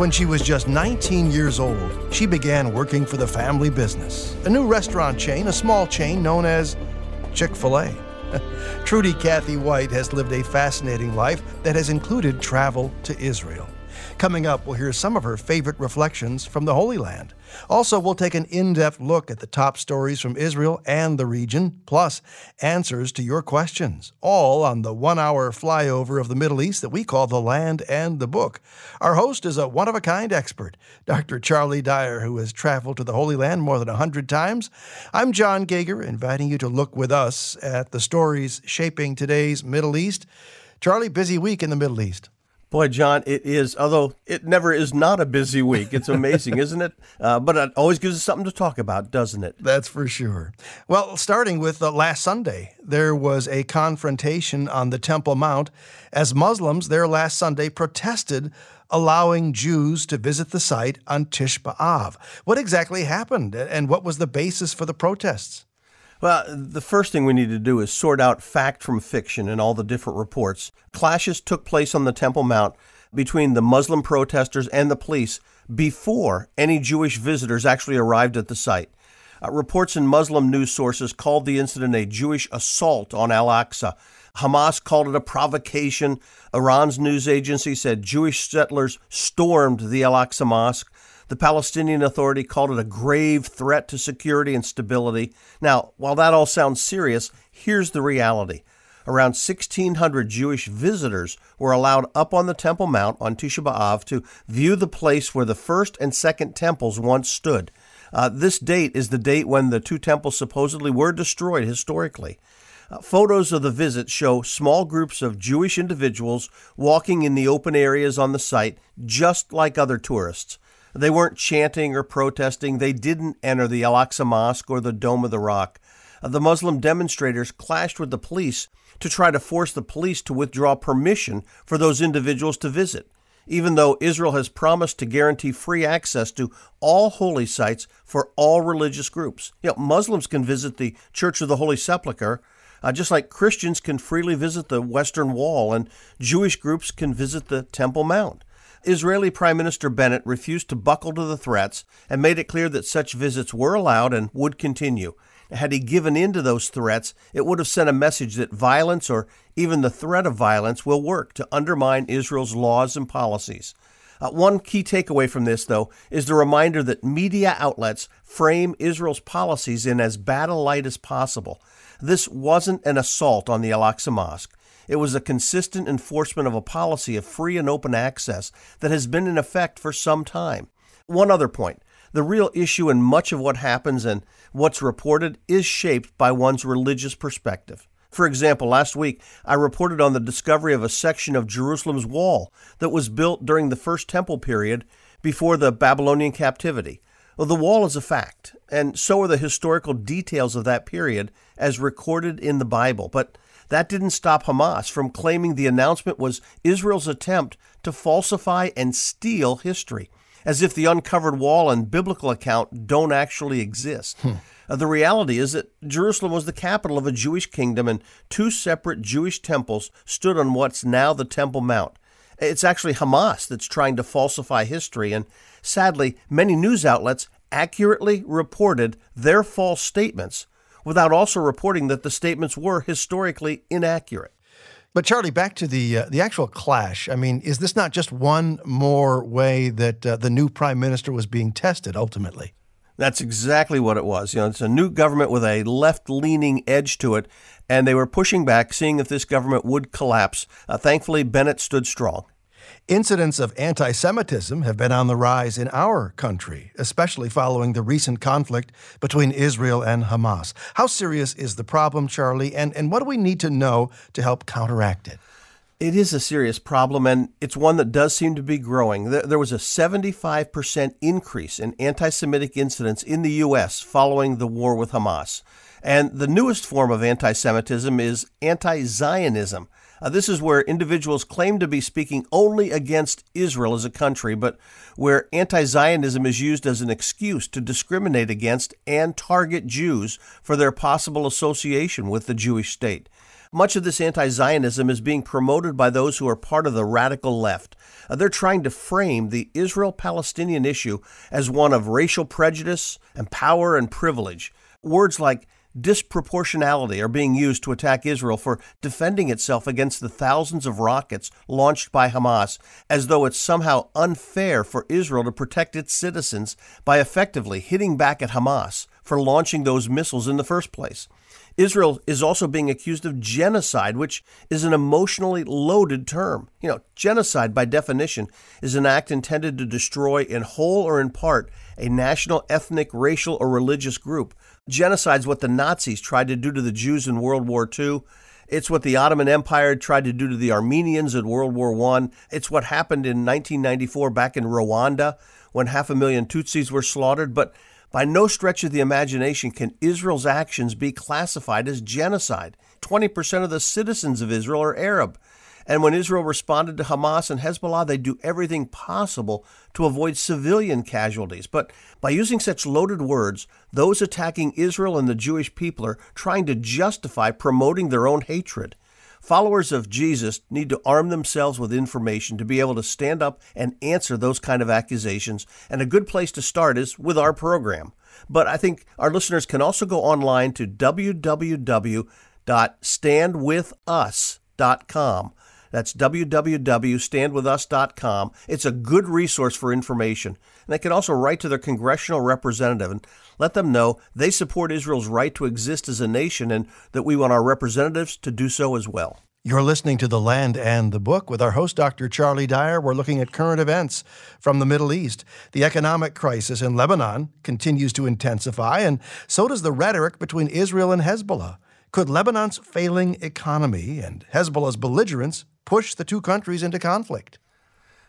When she was just 19 years old, she began working for the family business, a new restaurant chain, a small chain known as Chick fil A. Trudy Cathy White has lived a fascinating life that has included travel to Israel. Coming up, we'll hear some of her favorite reflections from the Holy Land. Also, we'll take an in depth look at the top stories from Israel and the region, plus answers to your questions, all on the one hour flyover of the Middle East that we call The Land and the Book. Our host is a one of a kind expert, Dr. Charlie Dyer, who has traveled to the Holy Land more than a hundred times. I'm John Gauger, inviting you to look with us at the stories shaping today's Middle East. Charlie, busy week in the Middle East. Boy, John, it is, although it never is not a busy week. It's amazing, isn't it? Uh, but it always gives us something to talk about, doesn't it? That's for sure. Well, starting with uh, last Sunday, there was a confrontation on the Temple Mount as Muslims there last Sunday protested allowing Jews to visit the site on Tisha B'Av. What exactly happened, and what was the basis for the protests? Well, the first thing we need to do is sort out fact from fiction in all the different reports. Clashes took place on the Temple Mount between the Muslim protesters and the police before any Jewish visitors actually arrived at the site. Uh, reports in Muslim news sources called the incident a Jewish assault on Al Aqsa. Hamas called it a provocation. Iran's news agency said Jewish settlers stormed the Al Aqsa Mosque. The Palestinian Authority called it a grave threat to security and stability. Now, while that all sounds serious, here's the reality. Around 1,600 Jewish visitors were allowed up on the Temple Mount on Tisha B'Av to view the place where the first and second temples once stood. Uh, this date is the date when the two temples supposedly were destroyed historically. Uh, photos of the visit show small groups of Jewish individuals walking in the open areas on the site, just like other tourists. They weren't chanting or protesting. They didn't enter the Al Aqsa Mosque or the Dome of the Rock. The Muslim demonstrators clashed with the police to try to force the police to withdraw permission for those individuals to visit, even though Israel has promised to guarantee free access to all holy sites for all religious groups. You know, Muslims can visit the Church of the Holy Sepulchre, uh, just like Christians can freely visit the Western Wall, and Jewish groups can visit the Temple Mount. Israeli Prime Minister Bennett refused to buckle to the threats and made it clear that such visits were allowed and would continue. Had he given in to those threats, it would have sent a message that violence or even the threat of violence will work to undermine Israel's laws and policies. Uh, one key takeaway from this, though, is the reminder that media outlets frame Israel's policies in as bad a light as possible. This wasn't an assault on the Al Aqsa Mosque. It was a consistent enforcement of a policy of free and open access that has been in effect for some time. One other point the real issue in much of what happens and what's reported is shaped by one's religious perspective. For example, last week I reported on the discovery of a section of Jerusalem's wall that was built during the First Temple period before the Babylonian captivity. Well, the wall is a fact, and so are the historical details of that period as recorded in the Bible. But that didn't stop Hamas from claiming the announcement was Israel's attempt to falsify and steal history, as if the uncovered wall and biblical account don't actually exist. Hmm. Uh, the reality is that Jerusalem was the capital of a Jewish kingdom, and two separate Jewish temples stood on what's now the Temple Mount. It's actually Hamas that's trying to falsify history, and sadly, many news outlets accurately reported their false statements without also reporting that the statements were historically inaccurate. But Charlie, back to the uh, the actual clash. I mean, is this not just one more way that uh, the new prime minister was being tested ultimately? That's exactly what it was. You know, it's a new government with a left-leaning edge to it, and they were pushing back, seeing if this government would collapse. Uh, thankfully, Bennett stood strong. Incidents of anti Semitism have been on the rise in our country, especially following the recent conflict between Israel and Hamas. How serious is the problem, Charlie, and, and what do we need to know to help counteract it? It is a serious problem, and it's one that does seem to be growing. There was a 75% increase in anti Semitic incidents in the U.S. following the war with Hamas. And the newest form of anti Semitism is anti Zionism. Uh, this is where individuals claim to be speaking only against Israel as a country, but where anti Zionism is used as an excuse to discriminate against and target Jews for their possible association with the Jewish state. Much of this anti Zionism is being promoted by those who are part of the radical left. Uh, they're trying to frame the Israel Palestinian issue as one of racial prejudice and power and privilege. Words like disproportionality are being used to attack Israel for defending itself against the thousands of rockets launched by Hamas, as though it's somehow unfair for Israel to protect its citizens by effectively hitting back at Hamas for launching those missiles in the first place. Israel is also being accused of genocide, which is an emotionally loaded term. You know, genocide by definition is an act intended to destroy in whole or in part a national, ethnic, racial, or religious group. Genocide is what the Nazis tried to do to the Jews in World War II. It's what the Ottoman Empire tried to do to the Armenians in World War I. It's what happened in 1994 back in Rwanda when half a million Tutsis were slaughtered. But by no stretch of the imagination can Israel's actions be classified as genocide. 20% of the citizens of Israel are Arab. And when Israel responded to Hamas and Hezbollah, they do everything possible to avoid civilian casualties. But by using such loaded words, those attacking Israel and the Jewish people are trying to justify promoting their own hatred. Followers of Jesus need to arm themselves with information to be able to stand up and answer those kind of accusations. And a good place to start is with our program. But I think our listeners can also go online to www.standwithus.com. That's www.standwithus.com. It's a good resource for information. And they can also write to their congressional representative and let them know they support Israel's right to exist as a nation and that we want our representatives to do so as well. You're listening to The Land and the Book with our host, Dr. Charlie Dyer. We're looking at current events from the Middle East. The economic crisis in Lebanon continues to intensify, and so does the rhetoric between Israel and Hezbollah. Could Lebanon's failing economy and Hezbollah's belligerence push the two countries into conflict?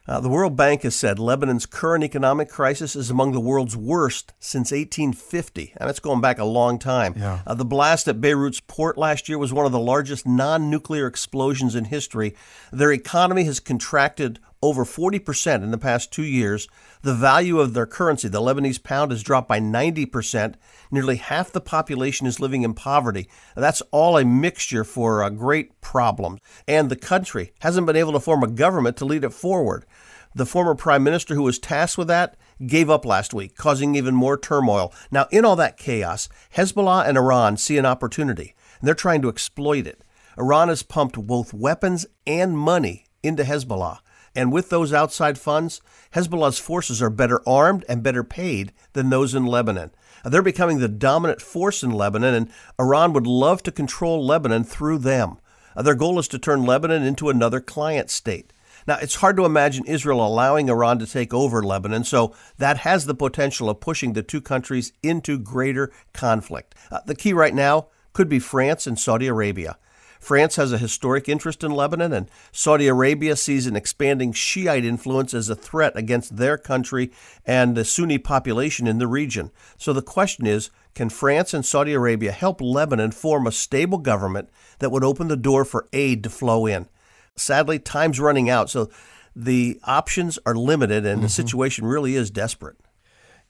Uh, the World Bank has said Lebanon's current economic crisis is among the world's worst since 1850, and it's going back a long time. Yeah. Uh, the blast at Beirut's port last year was one of the largest non nuclear explosions in history. Their economy has contracted over 40% in the past two years. The value of their currency, the Lebanese pound, has dropped by 90%. Nearly half the population is living in poverty. That's all a mixture for a great problem. And the country hasn't been able to form a government to lead it forward. The former prime minister who was tasked with that gave up last week, causing even more turmoil. Now, in all that chaos, Hezbollah and Iran see an opportunity, and they're trying to exploit it. Iran has pumped both weapons and money into Hezbollah. And with those outside funds, Hezbollah's forces are better armed and better paid than those in Lebanon. They're becoming the dominant force in Lebanon, and Iran would love to control Lebanon through them. Their goal is to turn Lebanon into another client state. Now, it's hard to imagine Israel allowing Iran to take over Lebanon, so that has the potential of pushing the two countries into greater conflict. Uh, the key right now could be France and Saudi Arabia. France has a historic interest in Lebanon, and Saudi Arabia sees an expanding Shiite influence as a threat against their country and the Sunni population in the region. So the question is can France and Saudi Arabia help Lebanon form a stable government that would open the door for aid to flow in? Sadly, time's running out, so the options are limited, and mm-hmm. the situation really is desperate.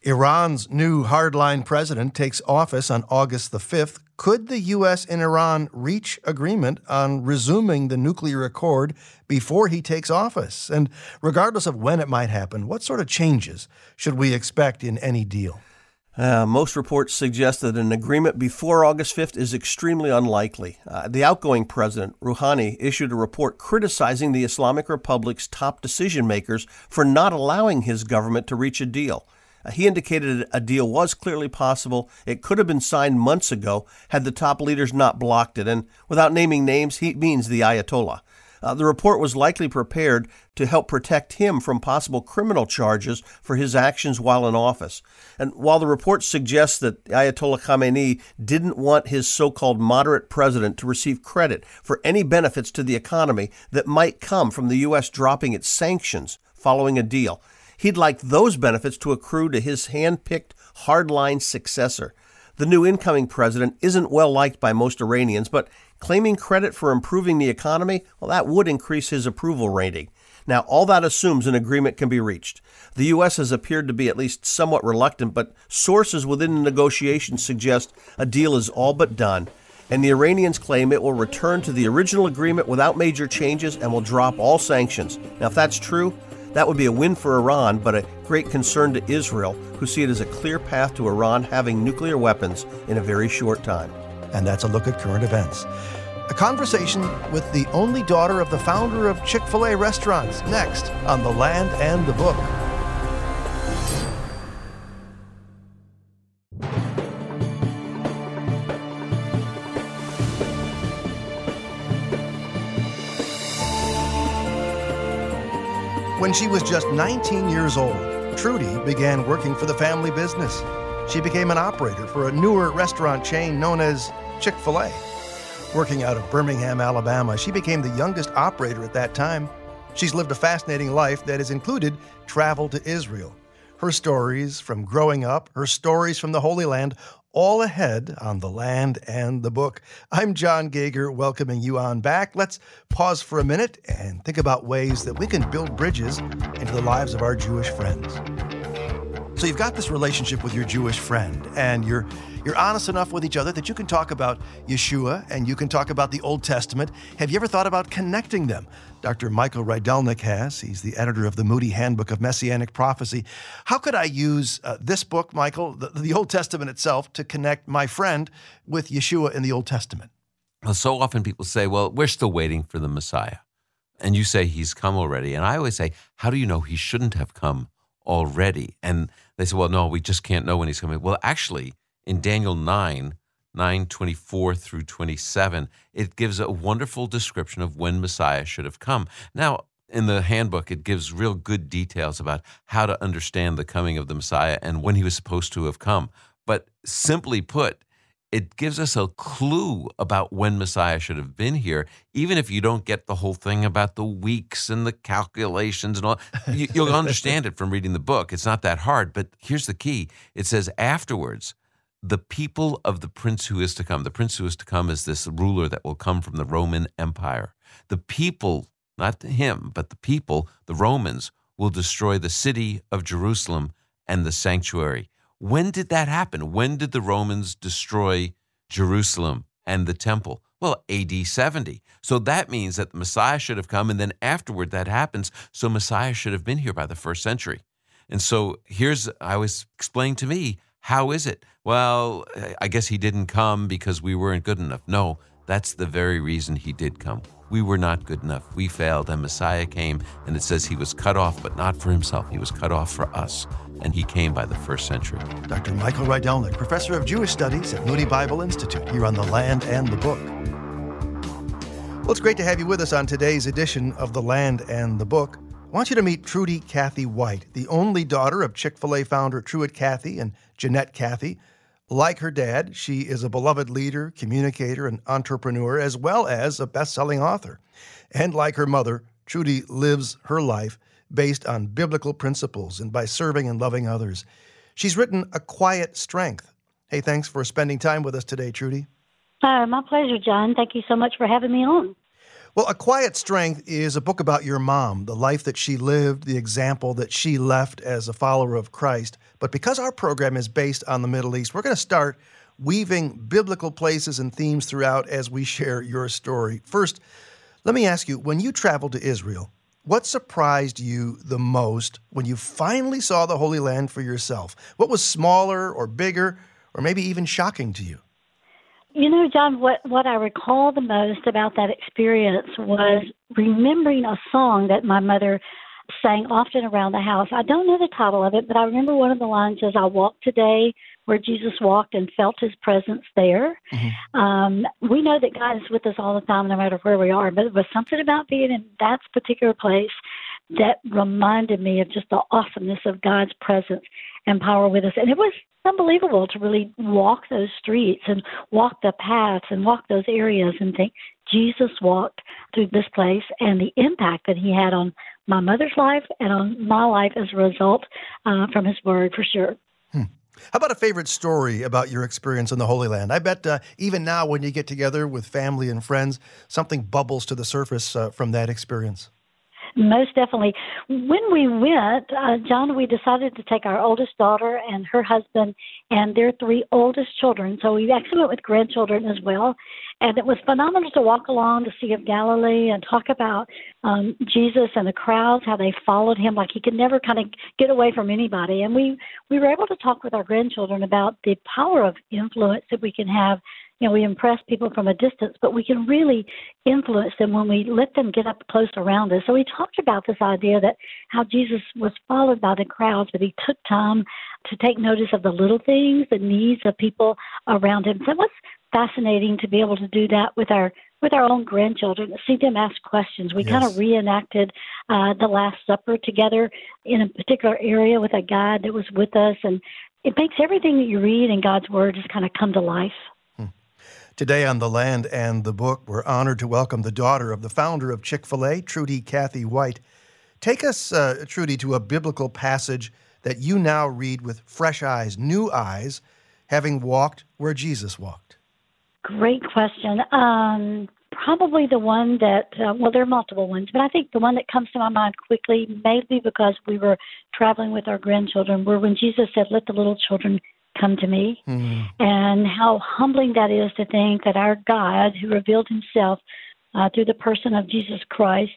Iran's new hardline president takes office on August the 5th. Could the U.S. and Iran reach agreement on resuming the nuclear accord before he takes office? And regardless of when it might happen, what sort of changes should we expect in any deal? Uh, most reports suggest that an agreement before August 5th is extremely unlikely. Uh, the outgoing president, Rouhani, issued a report criticizing the Islamic Republic's top decision makers for not allowing his government to reach a deal. Uh, he indicated a deal was clearly possible. It could have been signed months ago had the top leaders not blocked it. And without naming names, he means the Ayatollah. Uh, the report was likely prepared to help protect him from possible criminal charges for his actions while in office. And while the report suggests that Ayatollah Khamenei didn't want his so called moderate president to receive credit for any benefits to the economy that might come from the U.S. dropping its sanctions following a deal, He'd like those benefits to accrue to his hand picked hardline successor. The new incoming president isn't well liked by most Iranians, but claiming credit for improving the economy, well, that would increase his approval rating. Now, all that assumes an agreement can be reached. The U.S. has appeared to be at least somewhat reluctant, but sources within the negotiations suggest a deal is all but done. and the Iranians claim it will return to the original agreement without major changes and will drop all sanctions. Now, if that's true, that would be a win for Iran, but a great concern to Israel, who see it as a clear path to Iran having nuclear weapons in a very short time. And that's a look at current events. A conversation with the only daughter of the founder of Chick fil A restaurants next on The Land and the Book. When she was just 19 years old, Trudy began working for the family business. She became an operator for a newer restaurant chain known as Chick fil A. Working out of Birmingham, Alabama, she became the youngest operator at that time. She's lived a fascinating life that has included travel to Israel. Her stories from growing up, her stories from the Holy Land, all ahead on the land and the book. I'm John Gauger, welcoming you on back. Let's pause for a minute and think about ways that we can build bridges into the lives of our Jewish friends. So you've got this relationship with your Jewish friend, and you're you're honest enough with each other that you can talk about Yeshua and you can talk about the Old Testament. Have you ever thought about connecting them? Dr. Michael Rydelnik has. He's the editor of the Moody Handbook of Messianic Prophecy. How could I use uh, this book, Michael, the, the Old Testament itself, to connect my friend with Yeshua in the Old Testament? Well, so often people say, well, we're still waiting for the Messiah. And you say he's come already. And I always say, how do you know he shouldn't have come already? And they say, well, no, we just can't know when he's coming. Well, actually, in Daniel 9, 9 24 through 27, it gives a wonderful description of when Messiah should have come. Now, in the handbook, it gives real good details about how to understand the coming of the Messiah and when he was supposed to have come. But simply put, it gives us a clue about when Messiah should have been here, even if you don't get the whole thing about the weeks and the calculations and all. You, will understand it from reading the book. It's not that hard. But here's the key it says afterwards, the people of the prince who is to come. The prince who is to come is this ruler that will come from the Roman Empire. The people, not him, but the people, the Romans, will destroy the city of Jerusalem and the sanctuary. When did that happen? When did the Romans destroy Jerusalem and the temple? Well, AD 70. So that means that the Messiah should have come, and then afterward that happens. So Messiah should have been here by the first century. And so here's, I was explaining to me, how is it? Well, I guess he didn't come because we weren't good enough. No, that's the very reason he did come. We were not good enough. We failed, and Messiah came, and it says he was cut off, but not for himself. He was cut off for us and he came by the first century. Dr. Michael Rydelnik, professor of Jewish Studies at Moody Bible Institute, here on The Land and the Book. Well, it's great to have you with us on today's edition of The Land and the Book. I want you to meet Trudy Cathy White, the only daughter of Chick fil A founder Truett Cathy and Jeanette Cathy. Like her dad, she is a beloved leader, communicator, and entrepreneur, as well as a best selling author. And like her mother, Trudy lives her life based on biblical principles and by serving and loving others. She's written A Quiet Strength. Hey, thanks for spending time with us today, Trudy. Uh, my pleasure, John. Thank you so much for having me on. Well, A Quiet Strength is a book about your mom, the life that she lived, the example that she left as a follower of Christ. But because our program is based on the Middle East, we're going to start weaving biblical places and themes throughout as we share your story. First, let me ask you when you traveled to Israel, what surprised you the most when you finally saw the Holy Land for yourself? What was smaller or bigger or maybe even shocking to you? You know, John, what, what I recall the most about that experience was remembering a song that my mother sang often around the house. I don't know the title of it, but I remember one of the lines as I walked today where Jesus walked and felt his presence there. Mm-hmm. Um, we know that God is with us all the time, no matter where we are, but it was something about being in that particular place that reminded me of just the awesomeness of God's presence and power with us. And it was unbelievable to really walk those streets and walk the paths and walk those areas and think Jesus walked through this place and the impact that he had on my mother's life and on my life as a result uh, from his word for sure. How about a favorite story about your experience in the Holy Land? I bet uh, even now, when you get together with family and friends, something bubbles to the surface uh, from that experience. Most definitely. When we went, uh, John, we decided to take our oldest daughter and her husband and their three oldest children. So we actually went with grandchildren as well. And it was phenomenal to walk along the Sea of Galilee and talk about um, Jesus and the crowds, how they followed him like he could never kind of get away from anybody. And we, we were able to talk with our grandchildren about the power of influence that we can have you know, we impress people from a distance, but we can really influence them when we let them get up close around us. So we talked about this idea that how Jesus was followed by the crowds, but he took time to take notice of the little things, the needs of people around him. So it was fascinating to be able to do that with our with our own grandchildren, see them ask questions. We yes. kind of reenacted uh, the Last Supper together in a particular area with a guide that was with us, and it makes everything that you read in God's Word just kind of come to life. Today on The Land and the Book, we're honored to welcome the daughter of the founder of Chick fil A, Trudy Cathy White. Take us, uh, Trudy, to a biblical passage that you now read with fresh eyes, new eyes, having walked where Jesus walked. Great question. Um, probably the one that, uh, well, there are multiple ones, but I think the one that comes to my mind quickly, maybe because we were traveling with our grandchildren, were when Jesus said, Let the little children come to me. Mm. And how humbling that is to think that our God, who revealed himself uh, through the person of Jesus Christ,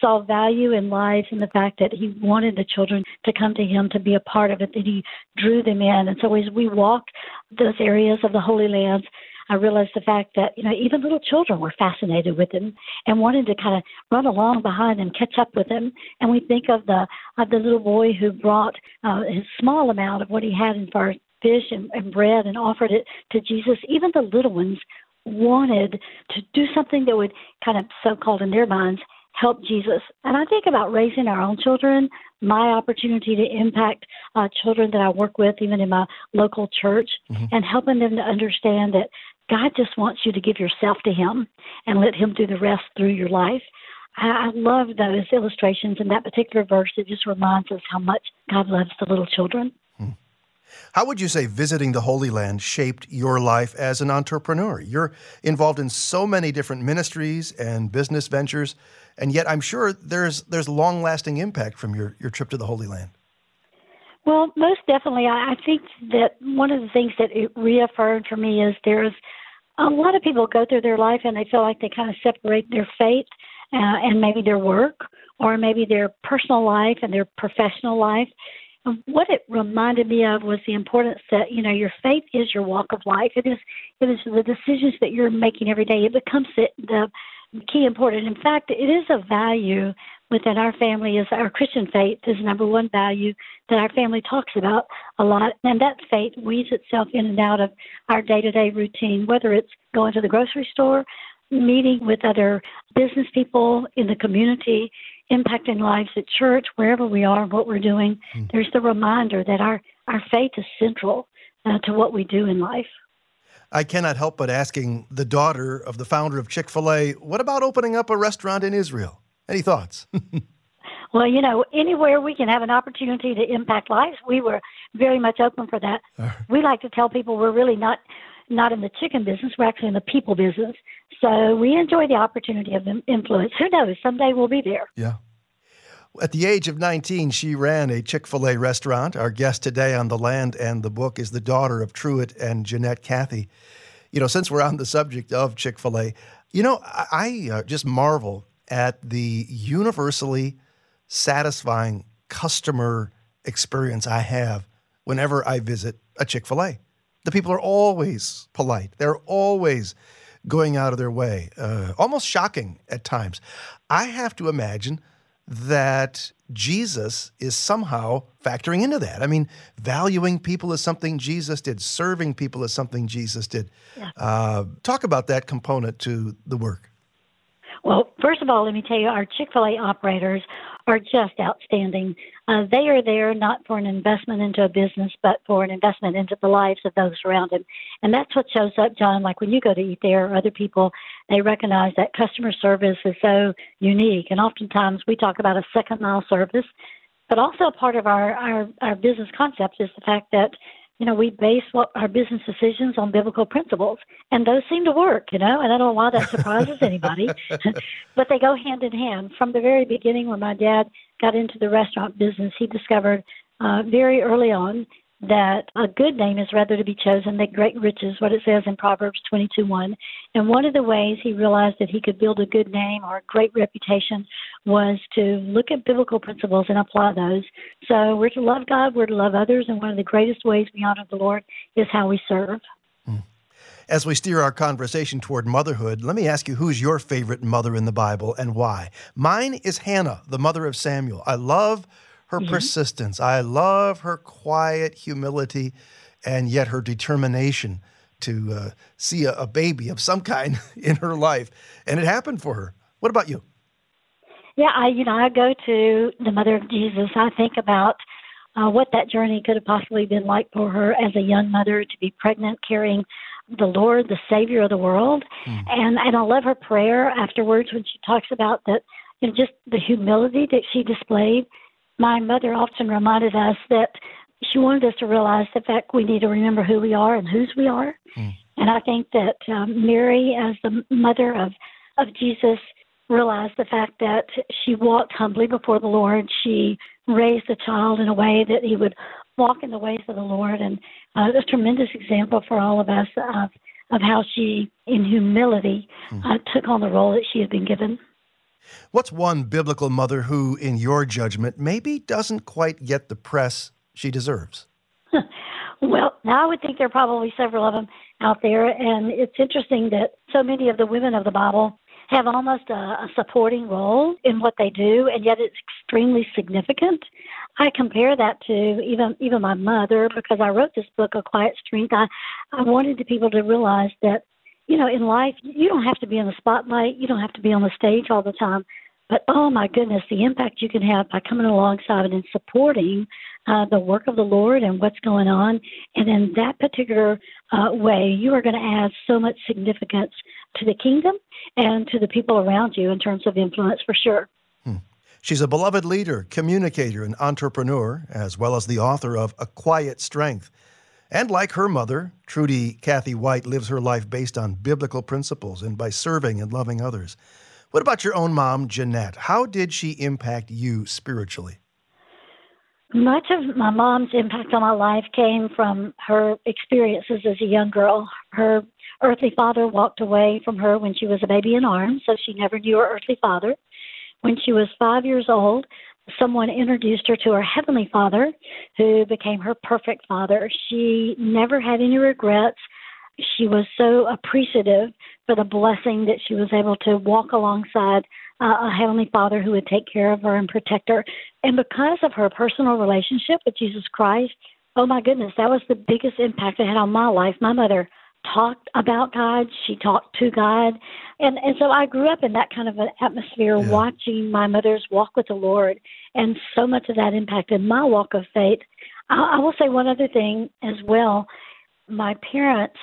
saw value in life and the fact that he wanted the children to come to him to be a part of it, that he drew them in. And so as we walked those areas of the Holy Lands, I realized the fact that, you know, even little children were fascinated with him and wanted to kind of run along behind him, catch up with him. And we think of the of the little boy who brought uh, his small amount of what he had in far fish and, and bread and offered it to Jesus, even the little ones wanted to do something that would kind of so called in their minds help Jesus. And I think about raising our own children, my opportunity to impact uh, children that I work with, even in my local church, mm-hmm. and helping them to understand that God just wants you to give yourself to Him and let Him do the rest through your life. I, I love those illustrations in that particular verse. It just reminds us how much God loves the little children. How would you say visiting the Holy Land shaped your life as an entrepreneur? You're involved in so many different ministries and business ventures, and yet I'm sure there's there's long lasting impact from your, your trip to the Holy Land. Well, most definitely. I think that one of the things that it reaffirmed for me is there's a lot of people go through their life and they feel like they kind of separate their faith uh, and maybe their work or maybe their personal life and their professional life Um, what it reminded me of was the importance that you know your faith is your walk of life. It is it is the decisions that you're making every day. It becomes the, the key important. In fact, it is a value within our family. Is our Christian faith is number one value that our family talks about a lot, and that faith weaves itself in and out of our day to day routine. Whether it's going to the grocery store, meeting with other business people in the community, impacting lives at church, wherever we are, what we're doing, mm. there's the reminder that our, our faith is central uh, to what we do in life. I cannot help but asking the daughter of the founder of Chick fil A, what about opening up a restaurant in Israel? Any thoughts? well, you know, anywhere we can have an opportunity to impact lives, we were very much open for that. We like to tell people we're really not not in the chicken business. We're actually in the people business. So we enjoy the opportunity of influence. Who knows? Someday we'll be there. Yeah. At the age of 19, she ran a Chick fil A restaurant. Our guest today on The Land and the Book is the daughter of Truett and Jeanette Cathy. You know, since we're on the subject of Chick fil A, you know, I, uh, just marvel at the universally satisfying customer experience I have whenever I visit a Chick fil A. The people are always polite. They're always going out of their way, uh, almost shocking at times. I have to imagine that Jesus is somehow factoring into that. I mean, valuing people is something Jesus did, serving people is something Jesus did. Yeah. Uh, talk about that component to the work. Well, first of all, let me tell you, our Chick fil A operators are just outstanding. Uh, they are there not for an investment into a business, but for an investment into the lives of those around them. And that's what shows up, John. Like when you go to eat there, or other people, they recognize that customer service is so unique. And oftentimes we talk about a second mile service, but also part of our, our, our business concept is the fact that you know, we base what our business decisions on biblical principles, and those seem to work, you know, and I don't know why that surprises anybody, but they go hand in hand. From the very beginning, when my dad got into the restaurant business, he discovered uh, very early on that a good name is rather to be chosen than great riches, what it says in Proverbs 22:1. And one of the ways he realized that he could build a good name or a great reputation was to look at biblical principles and apply those. So we're to love God, we're to love others, and one of the greatest ways we honor the Lord is how we serve. As we steer our conversation toward motherhood, let me ask you who's your favorite mother in the Bible and why? Mine is Hannah, the mother of Samuel. I love her mm-hmm. persistence. I love her quiet humility and yet her determination to uh, see a, a, baby of some kind in her life. And it happened for her. What about you? Yeah, I you know I go to the mother of Jesus. I think about uh, what that journey could have possibly been like for her as a young mother to be pregnant, carrying the Lord, the Savior of the world, mm. and and I love her prayer afterwards when she talks about that, you know, just the humility that she displayed my mother often reminded us that she wanted us to realize the fact we need to remember who we are and whose we are. Mm. And I think that um, Mary, as the mother of, of Jesus, realized the fact that she walked humbly before the Lord. She raised the child in a way that he would walk in the ways of the Lord. And uh, a tremendous example for all of us of, of how she, in humility, mm. uh, took on the role that she had been given. What's one biblical mother who, in your judgment, maybe doesn't quite get the press she deserves? well, now I would think there are probably several of them out there. And it's interesting that so many of the women of the Bible have almost a, a supporting role in what they do, and yet it's extremely significant. I compare that to even even my mother because I wrote this book, A Quiet Strength. I, I wanted the people to realize that you know, in life, you don't have to be in the spotlight. You don't have to be on the stage all the time. But oh my goodness, the impact you can have by coming alongside and supporting uh, the work of the Lord and what's going on. And in that particular uh, way, you are going to add so much significance to the kingdom and to the people around you in terms of influence for sure. Hmm. She's a beloved leader, communicator, and entrepreneur, as well as the author of A Quiet Strength. And like her mother, Trudy Cathy White lives her life based on biblical principles and by serving and loving others. What about your own mom, Jeanette? How did she impact you spiritually? Much of my mom's impact on my life came from her experiences as a young girl. Her earthly father walked away from her when she was a baby in arms, so she never knew her earthly father. When she was five years old, someone introduced her to her heavenly father who became her perfect father. She never had any regrets. She was so appreciative for the blessing that she was able to walk alongside uh, a heavenly father who would take care of her and protect her. And because of her personal relationship with Jesus Christ, oh my goodness, that was the biggest impact it had on my life. My mother talked about God, she talked to God. And and so I grew up in that kind of an atmosphere yeah. watching my mother's walk with the Lord and so much of that impacted my walk of faith. I, I will say one other thing as well. My parents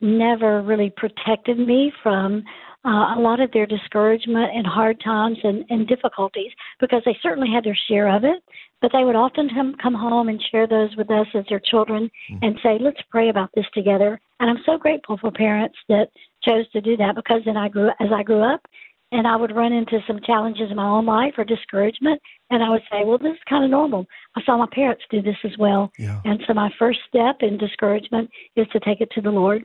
never really protected me from uh, a lot of their discouragement and hard times and, and difficulties because they certainly had their share of it. But they would often come, come home and share those with us as their children mm-hmm. and say, let's pray about this together. And I'm so grateful for parents that chose to do that because then I grew, as I grew up, and I would run into some challenges in my own life or discouragement, and I would say, "Well, this is kind of normal." I saw my parents do this as well, yeah. and so my first step in discouragement is to take it to the Lord.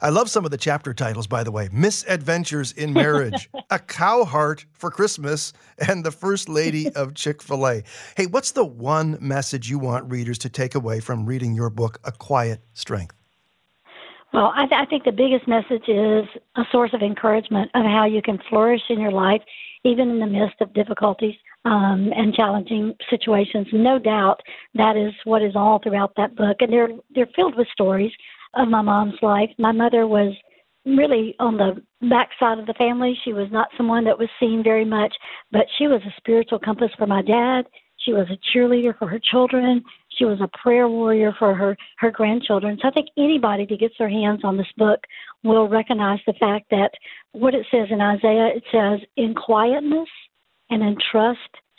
I love some of the chapter titles, by the way Misadventures in Marriage, A Cow Heart for Christmas, and The First Lady of Chick fil A. Hey, what's the one message you want readers to take away from reading your book, A Quiet Strength? Well, I, th- I think the biggest message is a source of encouragement of how you can flourish in your life, even in the midst of difficulties um, and challenging situations. No doubt that is what is all throughout that book, and they're they're filled with stories of my mom's life. My mother was really on the backside of the family. She was not someone that was seen very much, but she was a spiritual compass for my dad. She was a cheerleader for her children. She was a prayer warrior for her her grandchildren. So I think anybody that gets their hands on this book will recognize the fact that what it says in Isaiah, it says, "In quietness and in trust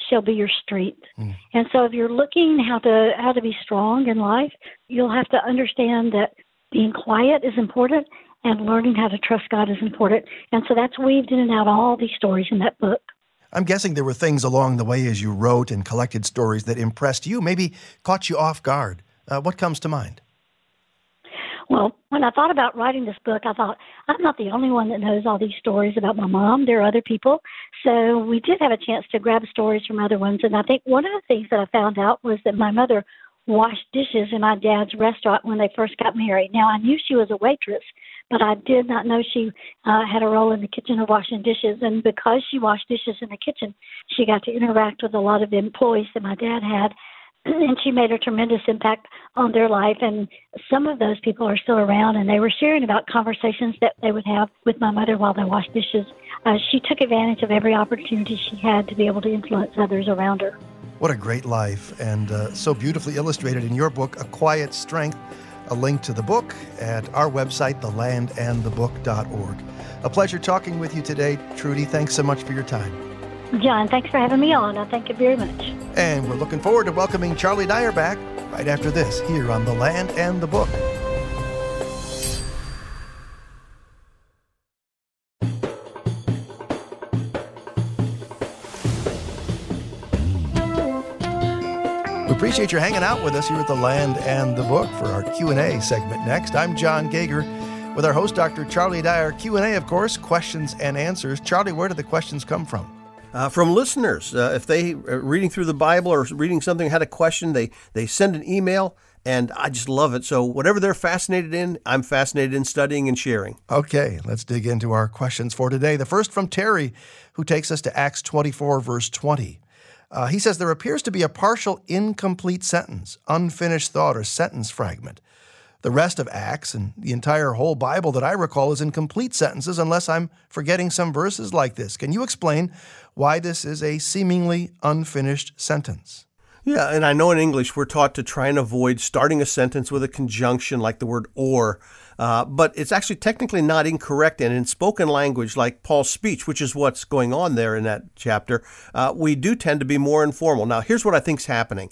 shall be your strength. Mm. And so if you're looking how to how to be strong in life, you'll have to understand that being quiet is important and learning how to trust God is important. And so that's weaved in and out all these stories in that book. I'm guessing there were things along the way as you wrote and collected stories that impressed you, maybe caught you off guard. Uh, what comes to mind? Well, when I thought about writing this book, I thought I'm not the only one that knows all these stories about my mom. There are other people. So we did have a chance to grab stories from other ones. And I think one of the things that I found out was that my mother washed dishes in my dad's restaurant when they first got married. Now, I knew she was a waitress, but I did not know she uh, had a role in the kitchen of washing dishes. And because she washed dishes in the kitchen, she got to interact with a lot of the employees that my dad had and she made a tremendous impact on their life. And some of those people are still around, and they were sharing about conversations that they would have with my mother while they washed dishes. Uh, she took advantage of every opportunity she had to be able to influence others around her. What a great life, and uh, so beautifully illustrated in your book, A Quiet Strength. A link to the book at our website, thelandandthebook.org. A pleasure talking with you today, Trudy. Thanks so much for your time. John, thanks for having me on. I thank you very much. And we're looking forward to welcoming Charlie Dyer back right after this here on The Land and the Book. Appreciate you hanging out with us here at The Land and the Book for our Q&A segment next. I'm John Gauger with our host, Dr. Charlie Dyer. Q&A, of course, questions and answers. Charlie, where do the questions come from? uh, from listeners. Uh, if they are reading through the Bible or reading something, had a question, they, they send an email, and I just love it. So, whatever they're fascinated in, I'm fascinated in studying and sharing. Okay, let's dig into our questions for today. The first from Terry, who takes us to Acts 24, verse 20. Uh, he says, There appears to be a partial incomplete sentence, unfinished thought, or sentence fragment. The rest of Acts and the entire whole Bible that I recall is in complete sentences unless I'm forgetting some verses like this. Can you explain why this is a seemingly unfinished sentence? Yeah, and I know in English we're taught to try and avoid starting a sentence with a conjunction like the word or, uh, but it's actually technically not incorrect. And in spoken language, like Paul's speech, which is what's going on there in that chapter, uh, we do tend to be more informal. Now, here's what I think's happening.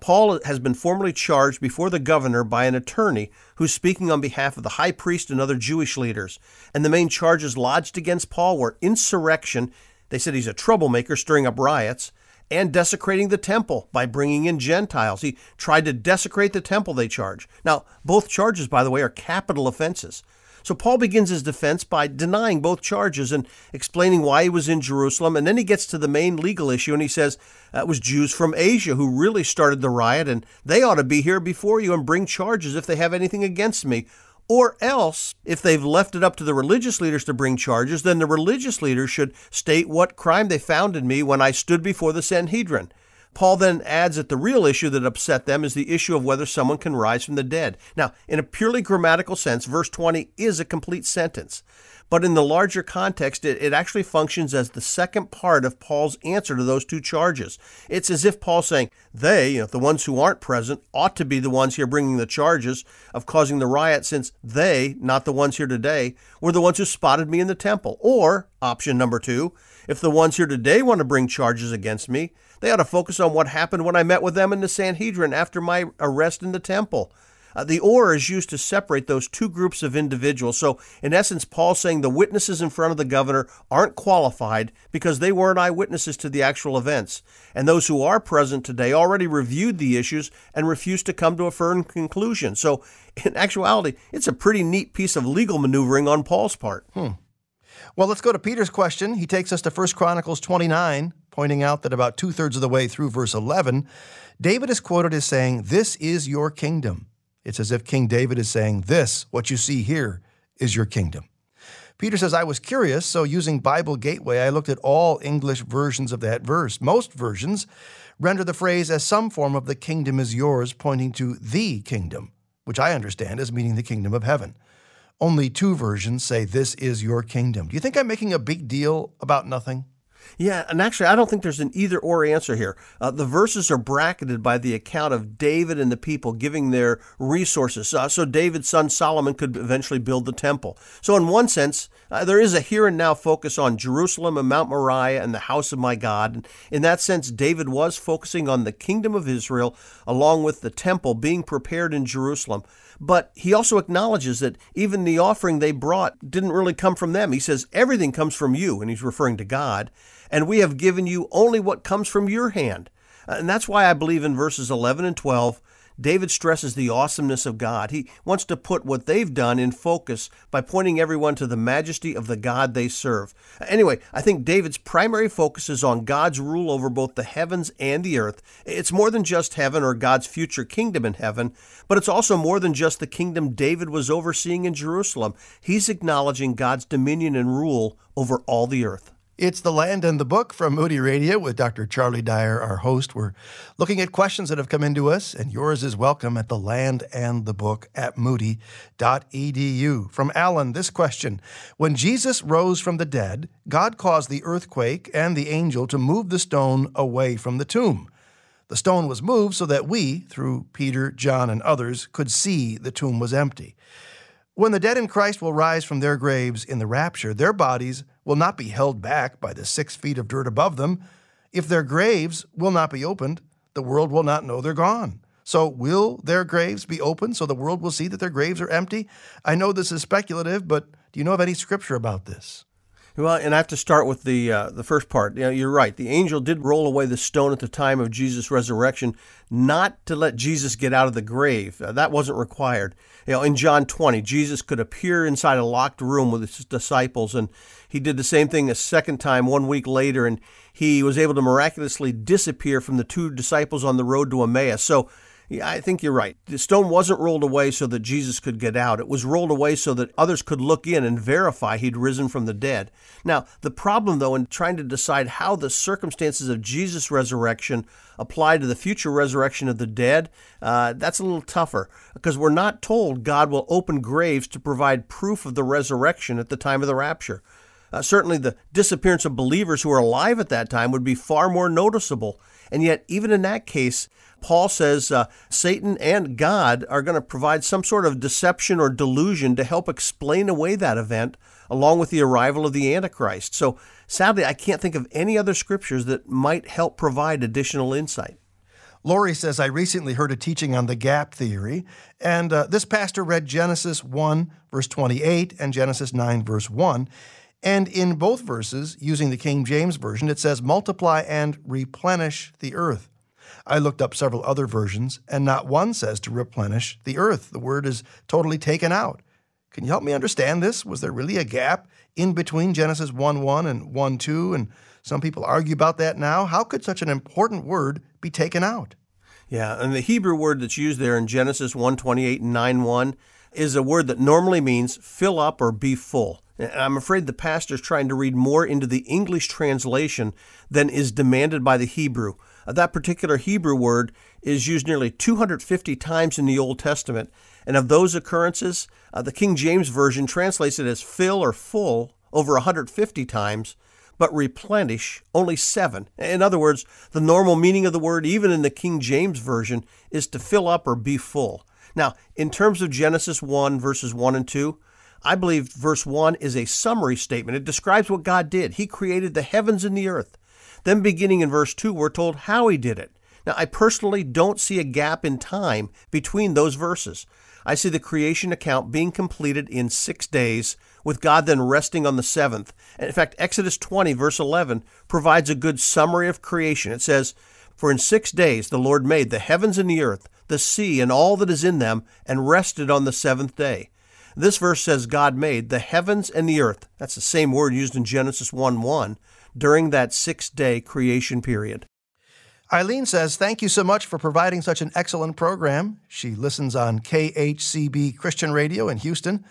Paul has been formally charged before the governor by an attorney who's speaking on behalf of the high priest and other Jewish leaders. And the main charges lodged against Paul were insurrection. They said he's a troublemaker, stirring up riots, and desecrating the temple by bringing in Gentiles. He tried to desecrate the temple, they charge. Now, both charges, by the way, are capital offenses. So Paul begins his defense by denying both charges and explaining why he was in Jerusalem. And then he gets to the main legal issue and he says it was Jews from Asia who really started the riot and they ought to be here before you and bring charges if they have anything against me. Or else, if they've left it up to the religious leaders to bring charges, then the religious leaders should state what crime they found in me when I stood before the Sanhedrin. Paul then adds that the real issue that upset them is the issue of whether someone can rise from the dead. Now, in a purely grammatical sense, verse 20 is a complete sentence. But in the larger context, it, it actually functions as the second part of Paul's answer to those two charges. It's as if Paul's saying, they, you know, the ones who aren't present, ought to be the ones here bringing the charges of causing the riot, since they, not the ones here today, were the ones who spotted me in the temple. Or, option number two, if the ones here today want to bring charges against me, they ought to focus on what happened when I met with them in the Sanhedrin after my arrest in the temple. Uh, the or is used to separate those two groups of individuals. So, in essence, Paul's saying the witnesses in front of the governor aren't qualified because they weren't eyewitnesses to the actual events. And those who are present today already reviewed the issues and refused to come to a firm conclusion. So, in actuality, it's a pretty neat piece of legal maneuvering on Paul's part. Hmm. Well, let's go to Peter's question. He takes us to 1 Chronicles 29, pointing out that about two thirds of the way through verse 11, David is quoted as saying, This is your kingdom. It's as if King David is saying, This, what you see here, is your kingdom. Peter says, I was curious, so using Bible Gateway, I looked at all English versions of that verse. Most versions render the phrase as some form of the kingdom is yours, pointing to the kingdom, which I understand as meaning the kingdom of heaven. Only two versions say, This is your kingdom. Do you think I'm making a big deal about nothing? Yeah, and actually, I don't think there's an either or answer here. Uh, the verses are bracketed by the account of David and the people giving their resources. Uh, so David's son Solomon could eventually build the temple. So, in one sense, uh, there is a here and now focus on Jerusalem and Mount Moriah and the house of my God. And in that sense, David was focusing on the kingdom of Israel along with the temple being prepared in Jerusalem. But he also acknowledges that even the offering they brought didn't really come from them. He says, Everything comes from you, and he's referring to God and we have given you only what comes from your hand. Uh, and that's why I believe in verses 11 and 12, David stresses the awesomeness of God. He wants to put what they've done in focus by pointing everyone to the majesty of the God they serve. Anyway, I think David's primary focus is on God's rule over both the heavens and the earth. It's more than just heaven or God's future kingdom in heaven, but it's also more than just the kingdom David was overseeing in Jerusalem. He's acknowledging God's dominion and rule over all the earth. It's The Land and the Book from Moody Radio with Dr. Charlie Dyer, our host. We're looking at questions that have come into us, and yours is welcome at The Land and the Book at moody.edu. From Alan, this question When Jesus rose from the dead, God caused the earthquake and the angel to move the stone away from the tomb. The stone was moved so that we, through Peter, John, and others, could see the tomb was empty. When the dead in Christ will rise from their graves in the rapture, their bodies will not be held back by the six feet of dirt above them. If their graves will not be opened, the world will not know they're gone. So, will their graves be opened so the world will see that their graves are empty? I know this is speculative, but do you know of any scripture about this? Well, and I have to start with the uh, the first part. You know, you're right. The angel did roll away the stone at the time of Jesus' resurrection, not to let Jesus get out of the grave. Uh, that wasn't required. You know, in John 20, Jesus could appear inside a locked room with his disciples, and he did the same thing a second time one week later, and he was able to miraculously disappear from the two disciples on the road to Emmaus. So yeah, I think you're right. The stone wasn't rolled away so that Jesus could get out. It was rolled away so that others could look in and verify he'd risen from the dead. Now, the problem, though, in trying to decide how the circumstances of Jesus' resurrection apply to the future resurrection of the dead, uh, that's a little tougher because we're not told God will open graves to provide proof of the resurrection at the time of the rapture. Uh, certainly, the disappearance of believers who are alive at that time would be far more noticeable. And yet, even in that case, Paul says uh, Satan and God are going to provide some sort of deception or delusion to help explain away that event along with the arrival of the Antichrist. So sadly, I can't think of any other scriptures that might help provide additional insight. Lori says, I recently heard a teaching on the gap theory, and uh, this pastor read Genesis 1, verse 28, and Genesis 9, verse 1. And in both verses, using the King James Version, it says, multiply and replenish the earth. I looked up several other versions, and not one says to replenish the earth. The word is totally taken out. Can you help me understand this? Was there really a gap in between Genesis 1 1 and 1 2? And some people argue about that now. How could such an important word be taken out? Yeah, and the Hebrew word that's used there in Genesis 1:28 and 9:1 is a word that normally means fill up or be full. And I'm afraid the pastor's trying to read more into the English translation than is demanded by the Hebrew. Uh, that particular Hebrew word is used nearly 250 times in the Old Testament, and of those occurrences, uh, the King James Version translates it as fill or full over 150 times, but replenish only seven. In other words, the normal meaning of the word, even in the King James Version, is to fill up or be full. Now, in terms of Genesis 1, verses 1 and 2, I believe verse 1 is a summary statement. It describes what God did. He created the heavens and the earth. Then, beginning in verse 2, we're told how he did it. Now, I personally don't see a gap in time between those verses. I see the creation account being completed in six days, with God then resting on the seventh. And in fact, Exodus 20, verse 11, provides a good summary of creation. It says, For in six days the Lord made the heavens and the earth, the sea, and all that is in them, and rested on the seventh day. This verse says God made the heavens and the earth. That's the same word used in Genesis 1 1 during that six day creation period. Eileen says, Thank you so much for providing such an excellent program. She listens on KHCB Christian Radio in Houston.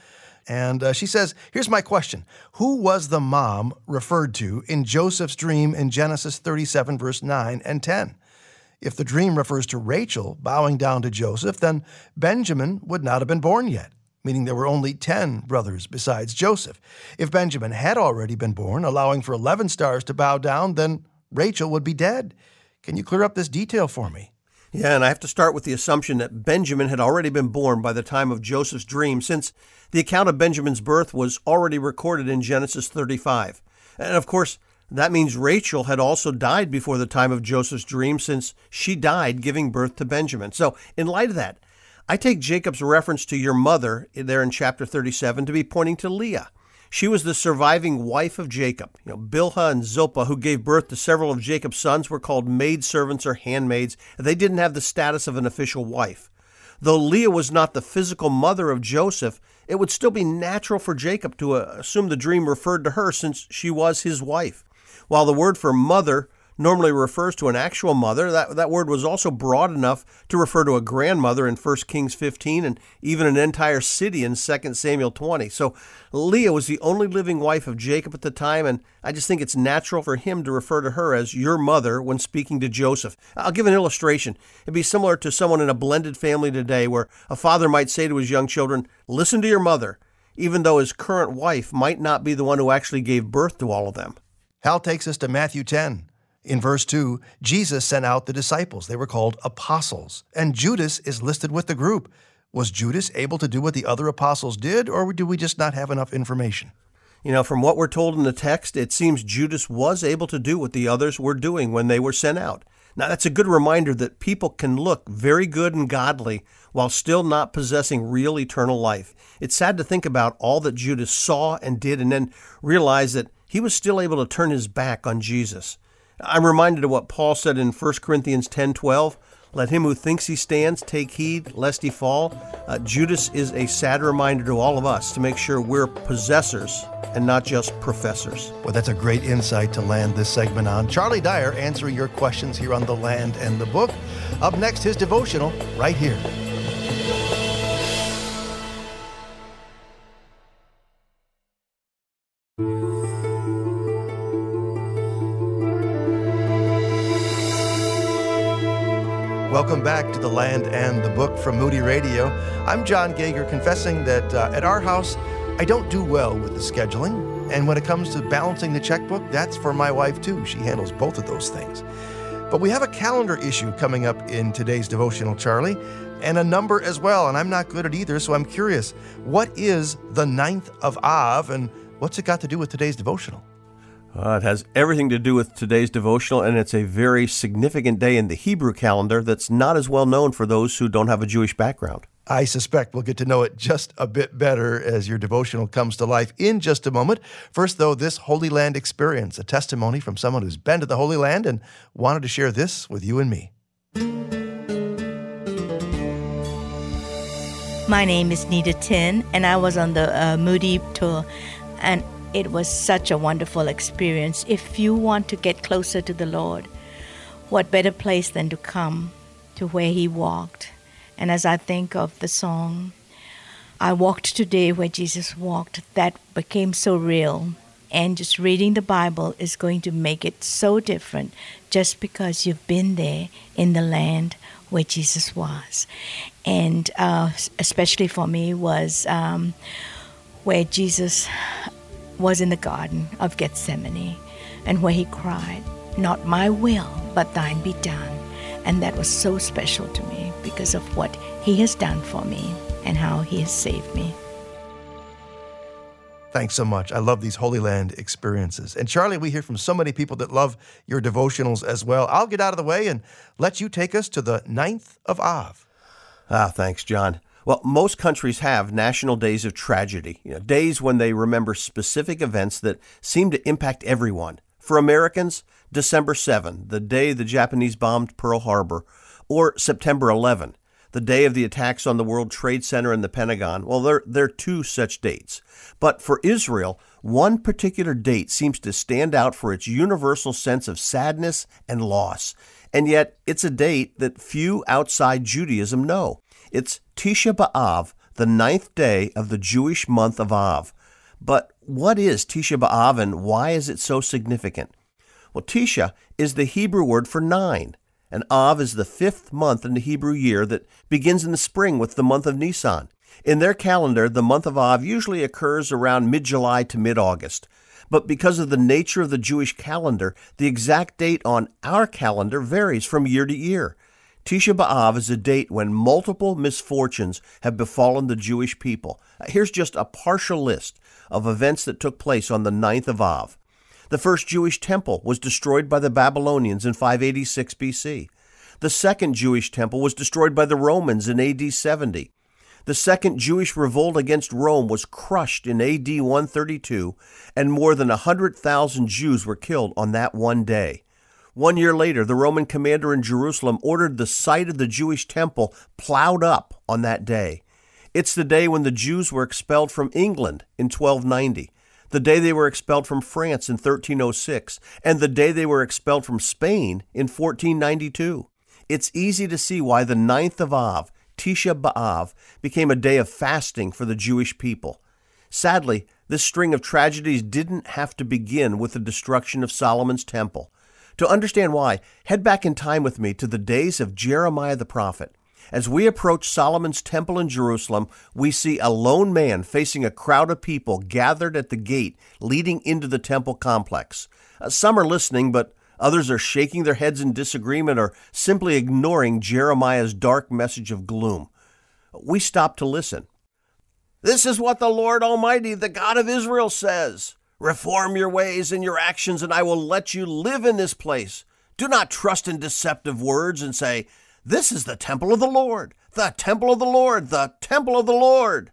And uh, she says, Here's my question Who was the mom referred to in Joseph's dream in Genesis 37, verse 9 and 10? If the dream refers to Rachel bowing down to Joseph, then Benjamin would not have been born yet. Meaning there were only 10 brothers besides Joseph. If Benjamin had already been born, allowing for 11 stars to bow down, then Rachel would be dead. Can you clear up this detail for me? Yeah, and I have to start with the assumption that Benjamin had already been born by the time of Joseph's dream, since the account of Benjamin's birth was already recorded in Genesis 35. And of course, that means Rachel had also died before the time of Joseph's dream, since she died giving birth to Benjamin. So, in light of that, I take Jacob's reference to your mother there in chapter 37 to be pointing to Leah. She was the surviving wife of Jacob. You know, Bilhah and Zilpah, who gave birth to several of Jacob's sons, were called maidservants or handmaids. They didn't have the status of an official wife. Though Leah was not the physical mother of Joseph, it would still be natural for Jacob to uh, assume the dream referred to her since she was his wife. While the word for mother normally refers to an actual mother, that, that word was also broad enough to refer to a grandmother in 1 Kings 15 and even an entire city in 2 Samuel 20. So Leah was the only living wife of Jacob at the time, and I just think it's natural for him to refer to her as your mother when speaking to Joseph. I'll give an illustration. It'd be similar to someone in a blended family today where a father might say to his young children, Listen to your mother, even though his current wife might not be the one who actually gave birth to all of them. Hal takes us to Matthew 10. In verse 2, Jesus sent out the disciples. They were called apostles, and Judas is listed with the group. Was Judas able to do what the other apostles did, or do we just not have enough information? You know, from what we're told in the text, it seems Judas was able to do what the others were doing when they were sent out. Now, that's a good reminder that people can look very good and godly while still not possessing real eternal life. It's sad to think about all that Judas saw and did and then realize that he was still able to turn his back on Jesus. I'm reminded of what Paul said in 1 Corinthians 10:12. Let him who thinks he stands take heed lest he fall. Uh, Judas is a sad reminder to all of us to make sure we're possessors and not just professors. Well, that's a great insight to land this segment on. Charlie Dyer answering your questions here on The Land and the Book. Up next, his devotional right here. Welcome back to The Land and the Book from Moody Radio. I'm Jon Gauger, confessing that uh, at our house, I don't do well with the scheduling. And when it comes to balancing the checkbook, that's for my wife too. She handles both of those things. But we have a calendar issue coming up in today's devotional, Charlie, and a number as well. And I'm not good at either, so I'm curious what is the ninth of Av and what's it got to do with today's devotional? Uh, it has everything to do with today's devotional, and it's a very significant day in the Hebrew calendar that's not as well known for those who don't have a Jewish background. I suspect we'll get to know it just a bit better as your devotional comes to life in just a moment. First, though, this Holy Land experience, a testimony from someone who's been to the Holy Land and wanted to share this with you and me. My name is Nita Tin, and I was on the uh, Moody tour, and it was such a wonderful experience. If you want to get closer to the Lord, what better place than to come to where He walked? And as I think of the song, I walked today where Jesus walked, that became so real. And just reading the Bible is going to make it so different just because you've been there in the land where Jesus was. And uh, especially for me, was um, where Jesus was in the Garden of Gethsemane and where he cried, Not my will, but thine be done. And that was so special to me because of what he has done for me and how he has saved me. Thanks so much. I love these Holy Land experiences. And Charlie, we hear from so many people that love your devotionals as well. I'll get out of the way and let you take us to the ninth of Av. Ah, thanks, Jon. Well, most countries have national days of tragedy, you know, days when they remember specific events that seem to impact everyone. For Americans, December 7, the day the Japanese bombed Pearl Harbor, or September 11, the day of the attacks on the World Trade Center and the Pentagon. Well, there, there are two such dates. But for Israel, one particular date seems to stand out for its universal sense of sadness and loss. And yet, it's a date that few outside Judaism know. It's Tisha B'Av, the ninth day of the Jewish month of Av. But what is Tisha B'Av and why is it so significant? Well, Tisha is the Hebrew word for nine, and Av is the fifth month in the Hebrew year that begins in the spring with the month of Nisan. In their calendar, the month of Av usually occurs around mid July to mid August. But because of the nature of the Jewish calendar, the exact date on our calendar varies from year to year. Tisha B'Av is a date when multiple misfortunes have befallen the Jewish people. Here's just a partial list of events that took place on the 9th of Av. The first Jewish temple was destroyed by the Babylonians in 586 BC. The second Jewish temple was destroyed by the Romans in AD 70. The second Jewish revolt against Rome was crushed in AD 132, and more than 100,000 Jews were killed on that one day. One year later, the Roman commander in Jerusalem ordered the site of the Jewish temple plowed up on that day. It's the day when the Jews were expelled from England in 1290, the day they were expelled from France in 1306, and the day they were expelled from Spain in 1492. It's easy to see why the 9th of Av Tisha B'Av, became a day of fasting for the Jewish people. Sadly, this string of tragedies didn't have to begin with the destruction of Solomon's temple. To understand why, head back in time with me to the days of Jeremiah the prophet. As we approach Solomon's temple in Jerusalem, we see a lone man facing a crowd of people gathered at the gate leading into the temple complex. Uh, some are listening, but Others are shaking their heads in disagreement or simply ignoring Jeremiah's dark message of gloom. We stop to listen. This is what the Lord Almighty, the God of Israel, says Reform your ways and your actions, and I will let you live in this place. Do not trust in deceptive words and say, This is the temple of the Lord, the temple of the Lord, the temple of the Lord.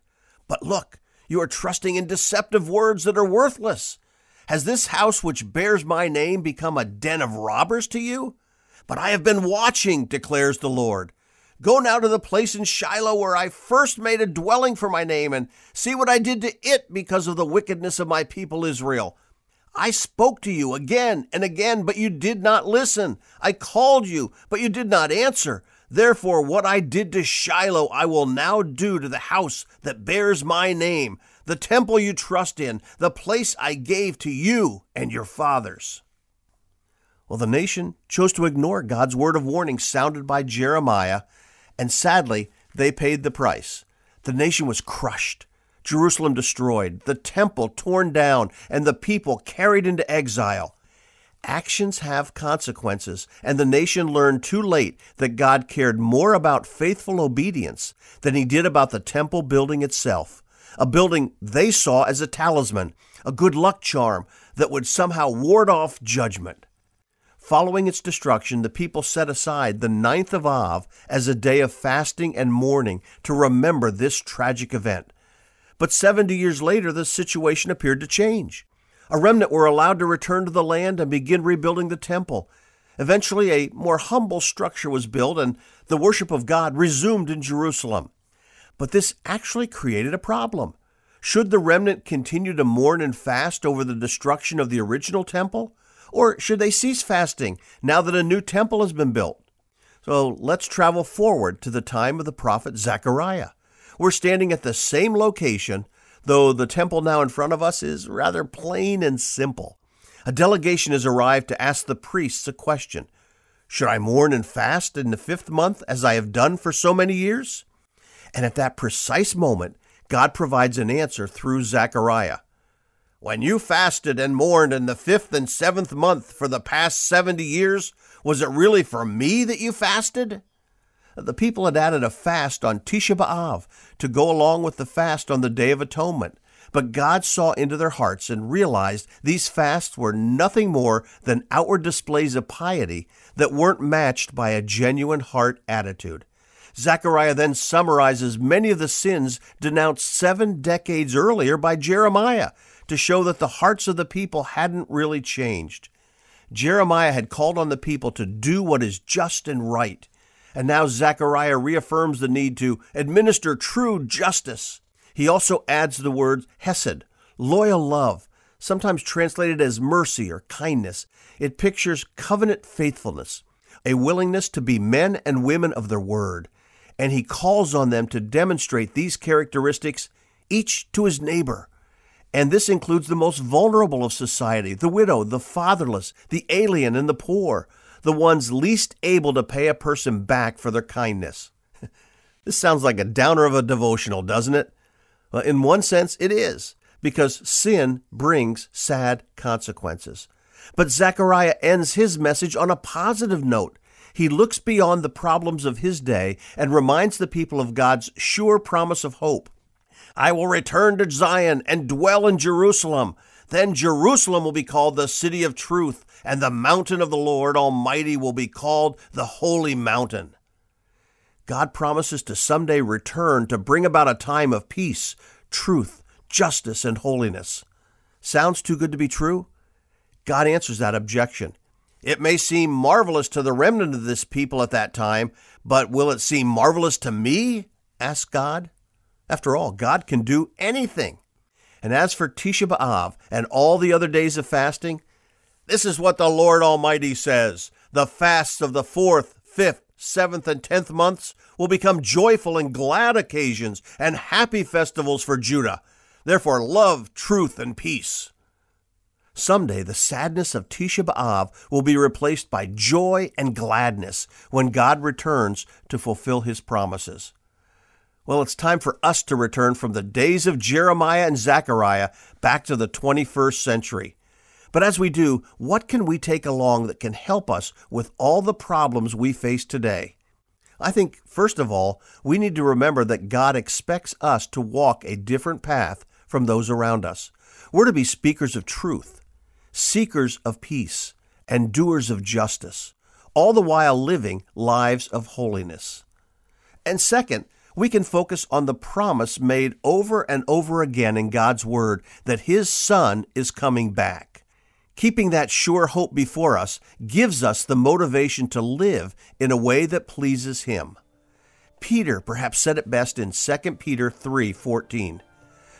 But look, you are trusting in deceptive words that are worthless. Has this house which bears my name become a den of robbers to you? But I have been watching, declares the Lord. Go now to the place in Shiloh where I first made a dwelling for my name, and see what I did to it because of the wickedness of my people Israel. I spoke to you again and again, but you did not listen. I called you, but you did not answer. Therefore, what I did to Shiloh, I will now do to the house that bears my name, the temple you trust in, the place I gave to you and your fathers. Well, the nation chose to ignore God's word of warning sounded by Jeremiah, and sadly, they paid the price. The nation was crushed, Jerusalem destroyed, the temple torn down, and the people carried into exile. Actions have consequences, and the nation learned too late that God cared more about faithful obedience than he did about the temple building itself a building they saw as a talisman, a good luck charm that would somehow ward off judgment. Following its destruction, the people set aside the ninth of Av as a day of fasting and mourning to remember this tragic event. But 70 years later, the situation appeared to change. A remnant were allowed to return to the land and begin rebuilding the temple. Eventually, a more humble structure was built, and the worship of God resumed in Jerusalem. But this actually created a problem. Should the remnant continue to mourn and fast over the destruction of the original temple? Or should they cease fasting now that a new temple has been built? So let's travel forward to the time of the prophet Zechariah. We're standing at the same location, though the temple now in front of us is rather plain and simple. A delegation has arrived to ask the priests a question Should I mourn and fast in the fifth month as I have done for so many years? And at that precise moment, God provides an answer through Zechariah. When you fasted and mourned in the fifth and seventh month for the past 70 years, was it really for me that you fasted? The people had added a fast on Tisha B'Av to go along with the fast on the Day of Atonement. But God saw into their hearts and realized these fasts were nothing more than outward displays of piety that weren't matched by a genuine heart attitude. Zechariah then summarizes many of the sins denounced seven decades earlier by Jeremiah to show that the hearts of the people hadn't really changed. Jeremiah had called on the people to do what is just and right, and now Zechariah reaffirms the need to administer true justice. He also adds the word hesed, loyal love, sometimes translated as mercy or kindness. It pictures covenant faithfulness, a willingness to be men and women of their word, and he calls on them to demonstrate these characteristics, each to his neighbor. And this includes the most vulnerable of society the widow, the fatherless, the alien, and the poor, the ones least able to pay a person back for their kindness. This sounds like a downer of a devotional, doesn't it? Well, in one sense, it is, because sin brings sad consequences. But Zechariah ends his message on a positive note. He looks beyond the problems of his day and reminds the people of God's sure promise of hope. I will return to Zion and dwell in Jerusalem. Then Jerusalem will be called the city of truth, and the mountain of the Lord Almighty will be called the holy mountain. God promises to someday return to bring about a time of peace, truth, justice, and holiness. Sounds too good to be true? God answers that objection. It may seem marvelous to the remnant of this people at that time, but will it seem marvelous to me? asked God. After all, God can do anything. And as for Tisha B'Av and all the other days of fasting, this is what the Lord Almighty says The fasts of the fourth, fifth, seventh, and tenth months will become joyful and glad occasions and happy festivals for Judah. Therefore, love, truth, and peace. Someday, the sadness of Tisha B'Av will be replaced by joy and gladness when God returns to fulfill his promises. Well, it's time for us to return from the days of Jeremiah and Zechariah back to the 21st century. But as we do, what can we take along that can help us with all the problems we face today? I think, first of all, we need to remember that God expects us to walk a different path from those around us. We're to be speakers of truth, seekers of peace, and doers of justice, all the while living lives of holiness. And second, we can focus on the promise made over and over again in God's Word that His Son is coming back. Keeping that sure hope before us gives us the motivation to live in a way that pleases him. Peter perhaps said it best in 2 Peter 3:14.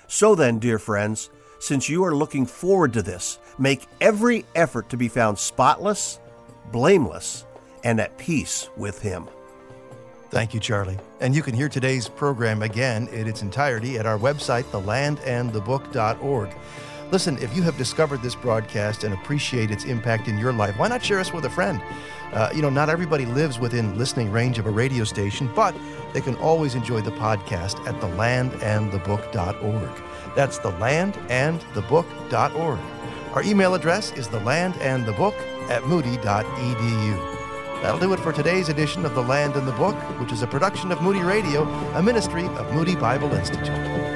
So then, dear friends, since you are looking forward to this, make every effort to be found spotless, blameless, and at peace with him. Thank you, Charlie. And you can hear today's program again in its entirety at our website, thelandandthebook.org. Listen, if you have discovered this broadcast and appreciate its impact in your life, why not share us with a friend? Uh, you know, not everybody lives within listening range of a radio station, but they can always enjoy the podcast at thelandandthebook.org. That's thelandandthebook.org. Our email address is thelandandthebook at moody.edu. That'll do it for today's edition of The Land and the Book, which is a production of Moody Radio, a ministry of Moody Bible Institute.